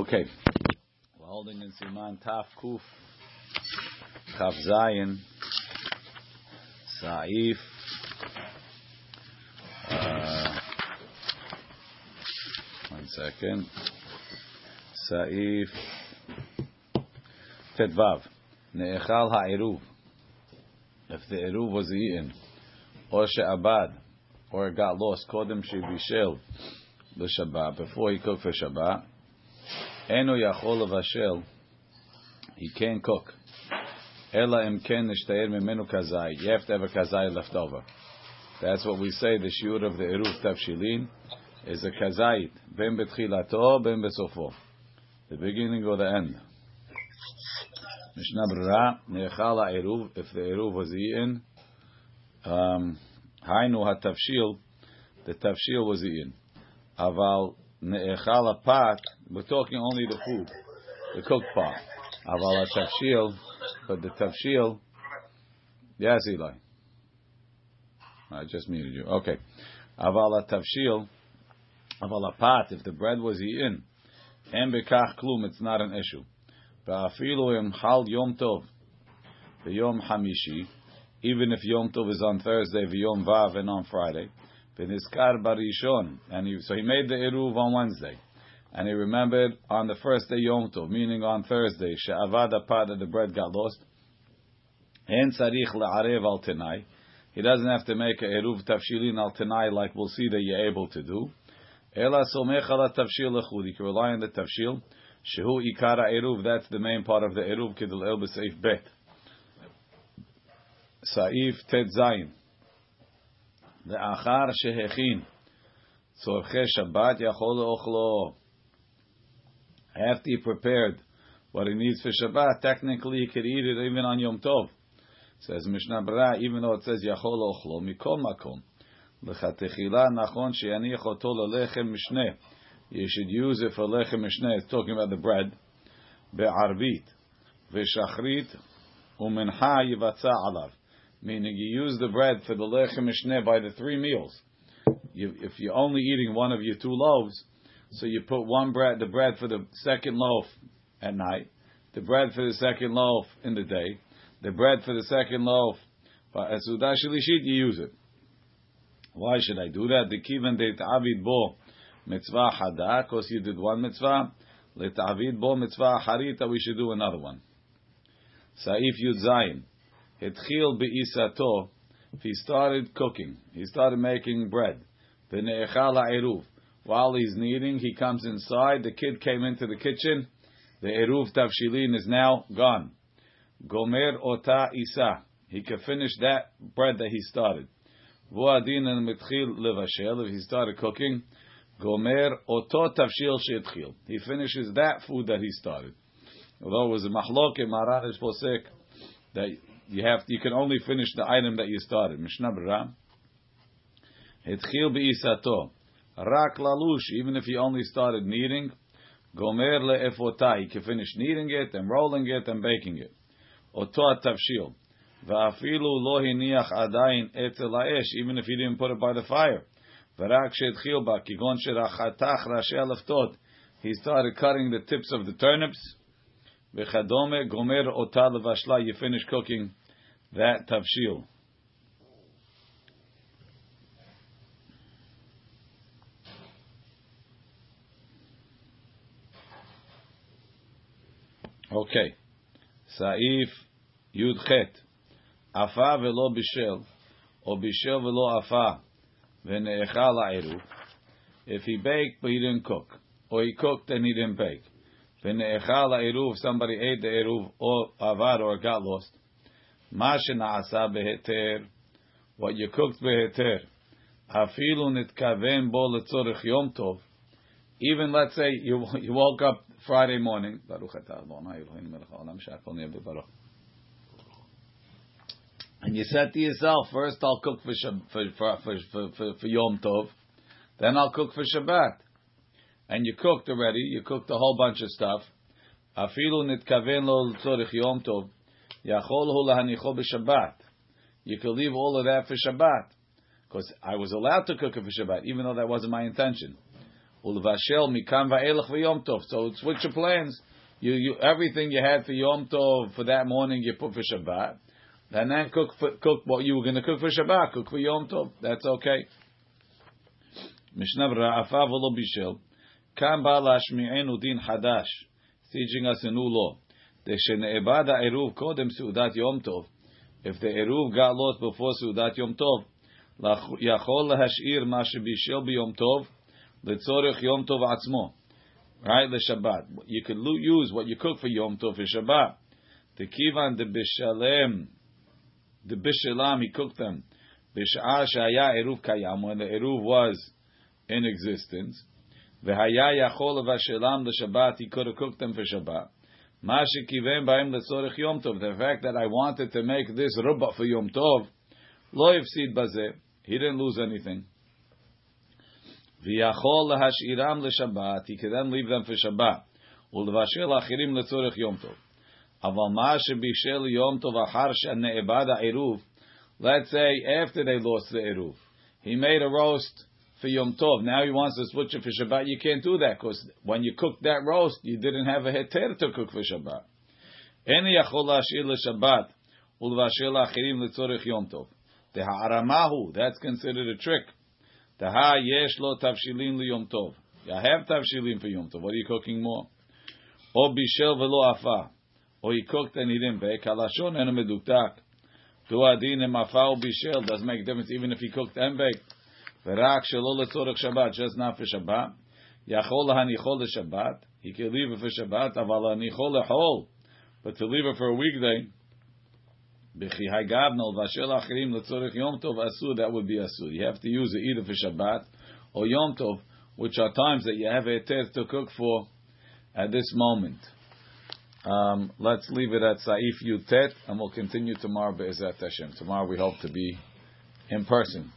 Okay. We're holding in Siman Taf Kuf Chav Zayin Saif uh, one second. Saif Tetvav Ne'echal Ha'eruv. If the Eruv was eaten or She'abad or it got lost Kodem Shebishel the Shabbat before he cooked for Shabbat Eno yachol levashel. He can't cook. Ela im ken nishtayer mimenu kazai. You have to have a kazai left over. That's what we say. The shiur of the eruv tavshilin is a kazait. Ben betchilato, ben besofo. The beginning or the end. Mishnah Berurah, ne'echala eruv, if the eruv was eaten, um, hainu ha-tavshil, the tavshil was eaten. Aval ne'echala pat, we're talking only the food, the cooked part. Aval tafshil, but the tafshil, yes, Eli. I just muted you. Okay. Aval tafshil, aval pat, if the bread was eaten, en bekach klum, it's not an issue. Ba'afilu im hal yom tov, the yom hamishi, even if Yom Tov is on Thursday, Yom Vav, and on Friday, V'nizkar barishon, and he, so he made the eruv on Wednesday, and he remembered on the first day Yom Tov, meaning on Thursday, she'avad part of the bread got lost. En tzarich la'arev al tenai. He doesn't have to make a eruv tafshilin al tenai like we'll see that you're able to do. Ela somech ala tafshil lechud. Can rely on the tafshil. Shehu ikara eruv. That's the main part of the eruv. Kidul el b'seif bet. Saif tet zayin the לאחר שהכין צורכי שבת יכול לאוכלו. After he prepared what he needs for Shabbat, technically he could eat it even on Yom Tov. Says Mishnah Berurah, even though it says Yachol Ochlo, Mikol Makom, Lechatechila Nachon Sheyani Chotol Lechem Mishne. You should use it for Lechem Mishne. It's talking about the bread. Be'arvit, Ve'shachrit, U'mencha Yivatza Alav meaning you use the bread for the lechem mishneh by the three meals. You, if you're only eating one of your two loaves, so you put one bread, the bread for the second loaf at night, the bread for the second loaf in the day, the bread for the second loaf, but as shalishit you use it. Why should I do that? The kivan de ta'avid bo mitzvah hada, because you did one mitzvah, le ta'avid bo mitzvah harita, we should do another one. Saif yud zayin. Hitchil be'isato, he started cooking, he started making bread. While he's kneading, he comes inside, the kid came into the kitchen, the eruv tavshilin is now gone. Gomer ota isa. He can finish that bread that he started. Vuadin and mitchil levashel, if he started cooking, gomer oto tavshil sheitchil. He finishes that food that he started. Although it was a mahlok in Maranish Posek, that you have to, you can only finish the item that you started. Mishnah Berurah. Hitchil be'isato. Rak lalush, even if you only started kneading, gomer le'efotai, you can finish kneading it and rolling it and baking it. Oto tavshil. Va'afilu lo hiniach adayin etzel ha'esh, even if you didn't put it by the fire. V'rak she'etchil ba, kigon she'rachatach rashi alaftot. He started cutting the tips of the turnips. V'chadome gomer ota levashla, you finish cooking that tafshil. Okay. Saif Yud Chet. Afa velo bishel, or bishel velo afa, v'ne'echal ha'eruv. If he baked but he didn't cook, or he cooked and he didn't bake, v'ne'echal ha'eruv, somebody ate the eruv, or avad, or got lost, Mashina asa beheter, what you cooked beheter. Afilu nitkaven bo letzorich yom tov. Even let's say you you woke up Friday morning. Baruch atah Adonai Elohim melech haolam shakol baruch. And you said to yourself, first I'll cook for, for, for, for, for for Yom Tov, then I'll cook for Shabbat. And you cooked already, you cooked a whole bunch of stuff. Afilu nitkaven lo tzorich Yom Tov. You can leave all of that for Shabbat. Because I was allowed to cook it for Shabbat, even though that wasn't my intention. Ulvashel mikam va'elach v'yom tov. So switch your plans. You, you, everything you had for Yom Tov for that morning, you put for Shabbat. And then cook for, cook what you were going to cook for Shabbat. Cook for Yom Tov. That's okay. Mishnah Ra'afa v'lo bishel. Kam ba lashmi'enu din hadash. Teaching us a new law. Deshene'ebad ha'eruv kodem su'udat Yom Tov. If the eruv got lost before su'udat Yom Tov, יכול להשאיר מה שבישל ביום טוב לצורך יום טוב עצמו. Right, לשבת. You could use what you cook for Yom Tov for Shabbat. The kivan the bishalem, the bishalam, he cooked them. Bish'ah shaya eruv kayam, when the eruv was in existence. V'haya yachol v'ashelam l'shabbat, he could have cooked them for Shabbat. The fact that I wanted to make this rubba for Yom Tov, lo yifsid bazeh, he didn't lose anything. V'yachol lahashiram l'shabbat. He can then leave them for Shabbat. Ulvashel achirim letzorech Yom Tov. Aval ma shebishel Yom Tov achar she'ne'ebada eruv. Let's say after they lost the eruv, he made a roast for Yom Tov. Now he wants to switch it for Shabbat. You can't do that because when you cooked that roast, you didn't have a heter to cook for Shabbat. Eni yachol lashir l'Shabbat ulvashel achirim letzorech Yom Tov. The ha'aramahu, that's considered a trick. Ha yesh lo tavshilin liyom tov. You have tavshilin for yom tov. What are you cooking more? O bishel velo afa. Or he cooked and he didn't bake. Halashon enu meduktak. Tu adin em afa o bishel. Doesn't make a difference even if he cooked and baked. Verak shelo letzorech Shabbat. Just not for Shabbat. Yachol lahanichol Shabbat. He can leave it for Shabbat. Aval lahanichol lehol. But to leave it for a weekday, that would be asur. You have to use it either for Shabbat or Yom Tov, which are times that you have a test to cook for at this moment. Um, let's leave it at Saif Yutet, and we'll continue tomorrow Be'ezat Hashem. Tomorrow we hope to be in person.